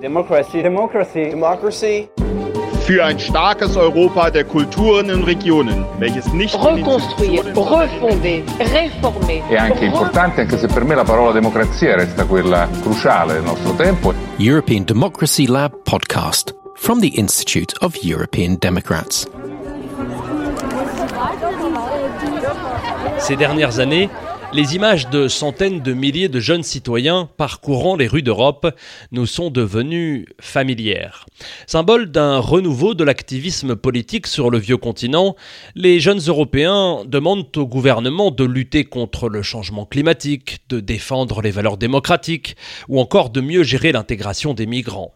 Democracy. Democracy. Democracy. Für ein starkes Europa der Kulturen und Regionen, welches nicht Reconstruire, refonder, réformer. È anche importante, anche se per me la parola democrazia resta quella cruciale del nostro tempo. European Democracy Lab podcast from the Institute of European Democrats. Ces dernières années, les images de centaines de milliers de jeunes citoyens parcourant les rues d'Europe nous sont devenues familières. Symbole d'un renouveau de l'activisme politique sur le vieux continent, les jeunes Européens demandent au gouvernement de lutter contre le changement climatique, de défendre les valeurs démocratiques ou encore de mieux gérer l'intégration des migrants.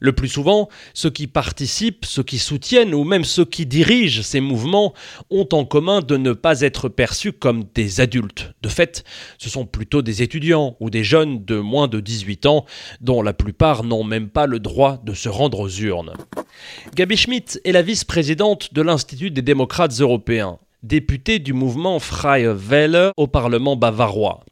Le plus souvent, ceux qui participent, ceux qui soutiennent ou même ceux qui dirigent ces mouvements ont en commun de ne pas être perçus comme des adultes. De fait, ce sont plutôt des étudiants ou des jeunes de moins de 18 ans dont la plupart n'ont même pas le droit de se rendre aux urnes. Gabi Schmidt est la vice-présidente de l'Institut des démocrates européens députée du mouvement Freie Welle au Parlement bavarois.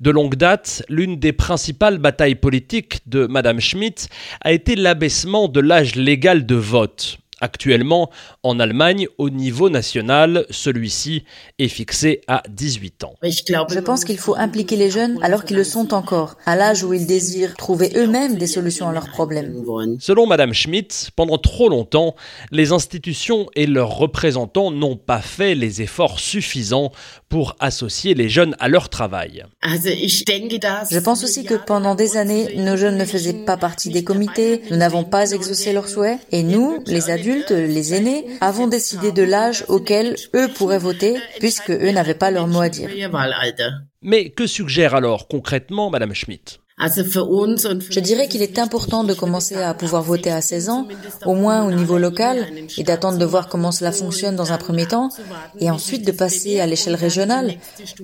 De longue date, l'une des principales batailles politiques de Madame Schmidt a été l'abaissement de l'âge légal de vote. Actuellement, en Allemagne, au niveau national, celui-ci est fixé à 18 ans. Je pense qu'il faut impliquer les jeunes alors qu'ils le sont encore, à l'âge où ils désirent trouver eux-mêmes des solutions à leurs problèmes. Selon Madame Schmidt, pendant trop longtemps, les institutions et leurs représentants n'ont pas fait les efforts suffisants pour associer les jeunes à leur travail. Je pense aussi que pendant des années, nos jeunes ne faisaient pas partie des comités, nous n'avons pas exaucé leurs souhaits, et nous, les adultes, les aînés, avons décidé de l'âge auquel eux pourraient voter, puisque eux n'avaient pas leur mot à dire. Mais que suggère alors concrètement Madame Schmidt je dirais qu'il est important de commencer à pouvoir voter à 16 ans, au moins au niveau local, et d'attendre de voir comment cela fonctionne dans un premier temps, et ensuite de passer à l'échelle régionale,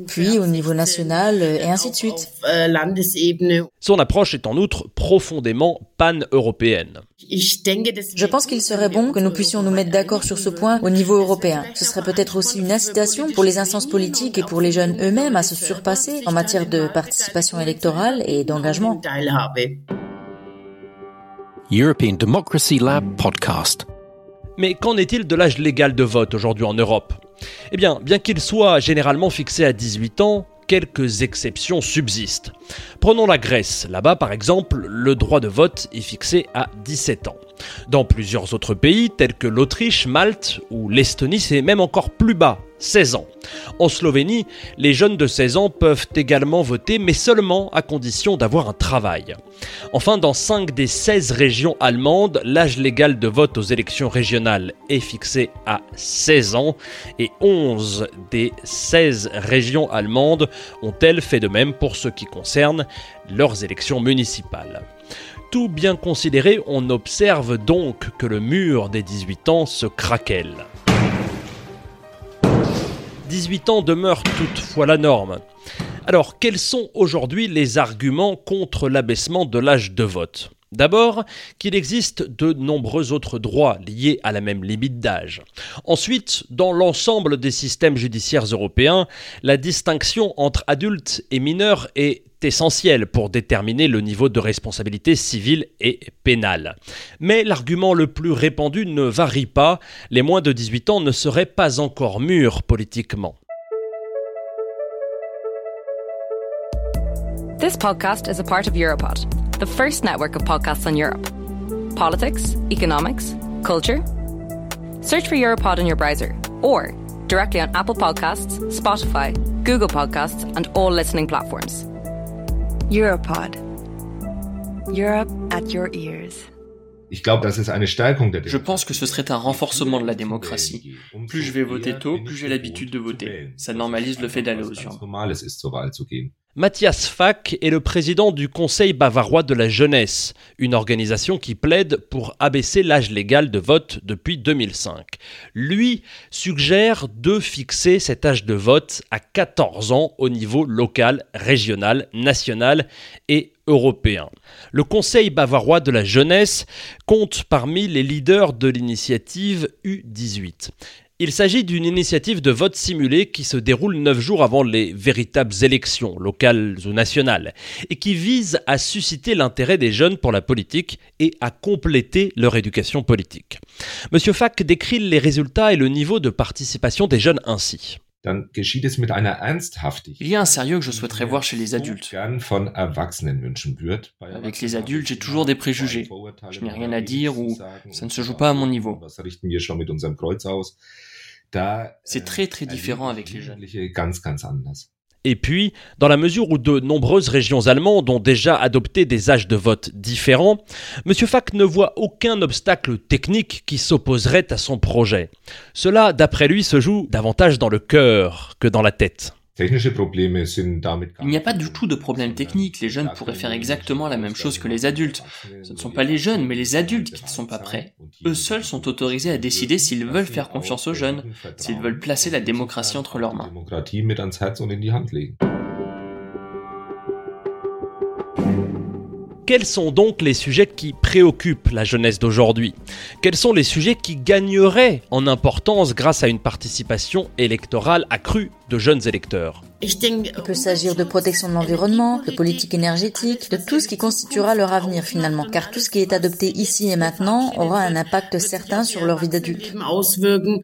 puis au niveau national, et ainsi de suite. Son approche est en outre profondément pan-européenne. Je pense qu'il serait bon que nous puissions nous mettre d'accord sur ce point au niveau européen. Ce serait peut-être aussi une incitation pour les instances politiques et pour les jeunes eux-mêmes à se surpasser en matière de participation électorale et European Democracy Lab podcast. Mais qu'en est-il de l'âge légal de vote aujourd'hui en Europe? Eh bien, bien qu'il soit généralement fixé à 18 ans, quelques exceptions subsistent. Prenons la Grèce. Là-bas, par exemple, le droit de vote est fixé à 17 ans. Dans plusieurs autres pays, tels que l'Autriche, Malte ou l'Estonie, c'est même encore plus bas, 16 ans. En Slovénie, les jeunes de 16 ans peuvent également voter, mais seulement à condition d'avoir un travail. Enfin, dans 5 des 16 régions allemandes, l'âge légal de vote aux élections régionales est fixé à 16 ans, et 11 des 16 régions allemandes ont-elles fait de même pour ce qui concerne leurs élections municipales tout bien considéré, on observe donc que le mur des 18 ans se craquelle. 18 ans demeure toutefois la norme. Alors, quels sont aujourd'hui les arguments contre l'abaissement de l'âge de vote? D'abord, qu'il existe de nombreux autres droits liés à la même limite d'âge. Ensuite, dans l'ensemble des systèmes judiciaires européens, la distinction entre adultes et mineurs est essentielle pour déterminer le niveau de responsabilité civile et pénale. Mais l'argument le plus répandu ne varie pas, les moins de 18 ans ne seraient pas encore mûrs politiquement. The first network of podcasts on Europe. Politics, economics, culture. Search for Europod in your browser or directly on Apple Podcasts, Spotify, Google Podcasts, and all listening platforms. Europod. Europe at your ears. Je pense que ce serait un renforcement de la démocratie. Plus je vais voter tôt, plus j'ai l'habitude de voter. Ça normalise le fait d'aller aux urnes. Matthias Fack est le président du Conseil bavarois de la jeunesse, une organisation qui plaide pour abaisser l'âge légal de vote depuis 2005. Lui suggère de fixer cet âge de vote à 14 ans au niveau local, régional, national et européen. Le Conseil bavarois de la jeunesse compte parmi les leaders de l'initiative U18. Il s'agit d'une initiative de vote simulé qui se déroule neuf jours avant les véritables élections, locales ou nationales, et qui vise à susciter l'intérêt des jeunes pour la politique et à compléter leur éducation politique. Monsieur Fack décrit les résultats et le niveau de participation des jeunes ainsi. Il y a un sérieux que je souhaiterais voir chez les adultes. Avec les adultes, j'ai toujours des préjugés. Je n'ai rien à dire ou ça ne se joue pas à mon niveau. C'est très très différent avec les jeunes. Et puis, dans la mesure où de nombreuses régions allemandes ont déjà adopté des âges de vote différents, M. Fack ne voit aucun obstacle technique qui s'opposerait à son projet. Cela, d'après lui, se joue davantage dans le cœur que dans la tête. Il n'y a pas du tout de problème technique. Les jeunes pourraient faire exactement la même chose que les adultes. Ce ne sont pas les jeunes, mais les adultes qui ne sont pas prêts. Eux seuls sont autorisés à décider s'ils veulent faire confiance aux jeunes, s'ils veulent placer la démocratie entre leurs mains. Quels sont donc les sujets qui préoccupent la jeunesse d'aujourd'hui? Quels sont les sujets qui gagneraient en importance grâce à une participation électorale accrue de jeunes électeurs? Il peut s'agir de protection de l'environnement, de politique énergétique, de tout ce qui constituera leur avenir finalement, car tout ce qui est adopté ici et maintenant aura un impact certain sur leur vie d'adulte.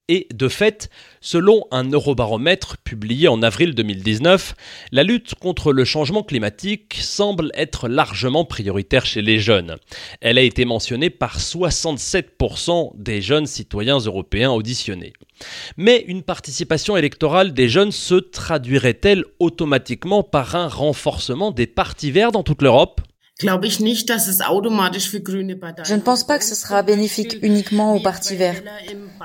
Et de fait, selon un eurobaromètre publié en avril 2019, la lutte contre le changement climatique semble être largement prioritaire chez les jeunes. Elle a été mentionnée par 67% des jeunes citoyens européens auditionnés. Mais une participation électorale des jeunes se traduirait-elle automatiquement par un renforcement des partis verts dans toute l'Europe? Je ne pense pas que ce sera bénéfique uniquement au Parti vert.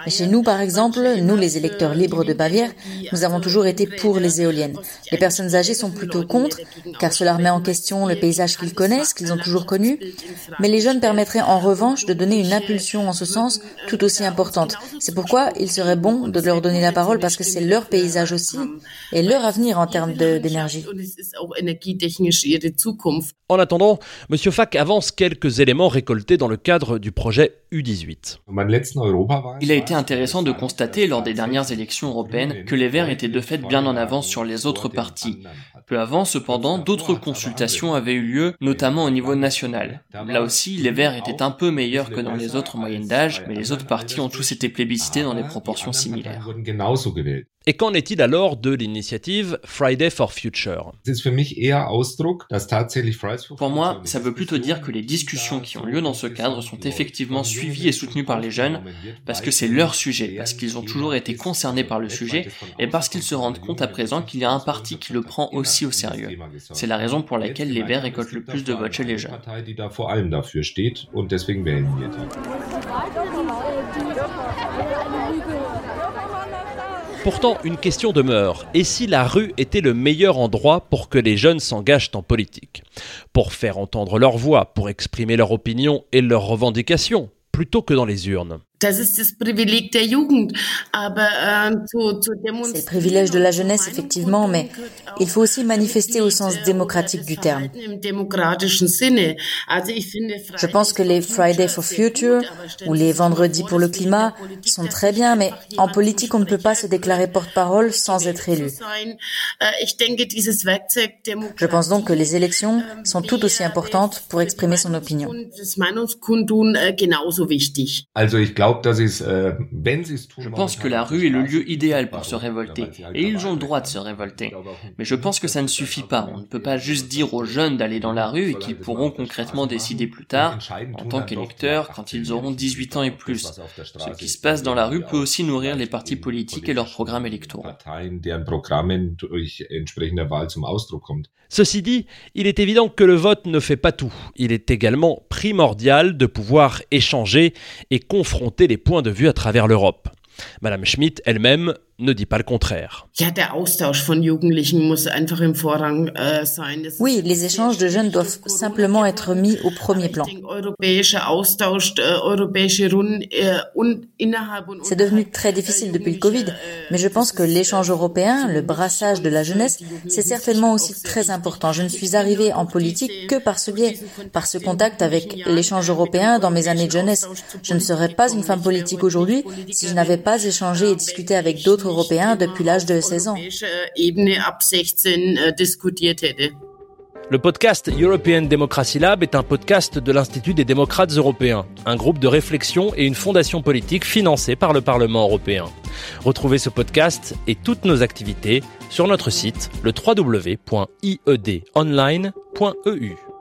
Mais chez nous, par exemple, nous, les électeurs libres de Bavière, nous avons toujours été pour les éoliennes. Les personnes âgées sont plutôt contre, car cela remet en question le paysage qu'ils connaissent, qu'ils ont toujours connu. Mais les jeunes permettraient en revanche de donner une impulsion en ce sens tout aussi importante. C'est pourquoi il serait bon de leur donner la parole parce que c'est leur paysage aussi et leur avenir en termes d'énergie. En attendant, M. Fack avance quelques éléments récoltés dans le cadre du projet U18. Il a été intéressant de constater lors des dernières élections européennes que les Verts étaient de fait bien en avance sur les autres partis. Peu avant, cependant, d'autres consultations avaient eu lieu, notamment au niveau national. Là aussi, les Verts étaient un peu meilleurs que dans les autres moyennes d'âge, mais les autres partis ont tous été plébiscités dans des proportions similaires. Et qu'en est-il alors de l'initiative Friday for Future Pour moi, ça veut plutôt dire que les discussions qui ont lieu dans ce cadre sont effectivement suivies et soutenues par les jeunes, parce que c'est leur sujet, parce qu'ils ont toujours été concernés par le sujet, et parce qu'ils se rendent compte à présent qu'il y a un parti qui le prend aussi au sérieux. C'est la raison pour laquelle les Verts récoltent le plus de votes chez les jeunes. Pourtant, une question demeure. Et si la rue était le meilleur endroit pour que les jeunes s'engagent en politique? Pour faire entendre leur voix, pour exprimer leur opinion et leurs revendications, plutôt que dans les urnes Ähm, c'est le privilège de la jeunesse, effectivement, mais il faut aussi manifester au sens démocratique du terme. Je pense que les Friday for Future ou les Vendredis pour le climat sont très bien, mais en politique, on ne peut pas se déclarer porte-parole sans être élu. Äh, Je pense donc que les élections ähm, sont tout aussi importantes pour exprimer son opinion. Äh, je pense que la rue est le lieu idéal pour se révolter, et ils ont le droit de se révolter. Mais je pense que ça ne suffit pas. On ne peut pas juste dire aux jeunes d'aller dans la rue et qu'ils pourront concrètement décider plus tard, en tant qu'électeurs, quand ils auront 18 ans et plus. Ce qui se passe dans la rue peut aussi nourrir les partis politiques et leurs programmes électoraux. Ceci dit, il est évident que le vote ne fait pas tout. Il est également primordial de pouvoir échanger et confronter les points de vue à travers l'Europe. Madame Schmidt elle-même ne dit pas le contraire. Oui, les échanges de jeunes doivent simplement être mis au premier plan. C'est devenu très difficile depuis le Covid, mais je pense que l'échange européen, le brassage de la jeunesse, c'est certainement aussi très important. Je ne suis arrivée en politique que par ce biais, par ce contact avec l'échange européen dans mes années de jeunesse. Je ne serais pas une femme politique aujourd'hui si je n'avais pas échangé et discuté avec d'autres Européens depuis l'âge de 16 ans. Le podcast European Democracy Lab est un podcast de l'Institut des démocrates européens, un groupe de réflexion et une fondation politique financée par le Parlement européen. Retrouvez ce podcast et toutes nos activités sur notre site le www.iedonline.eu.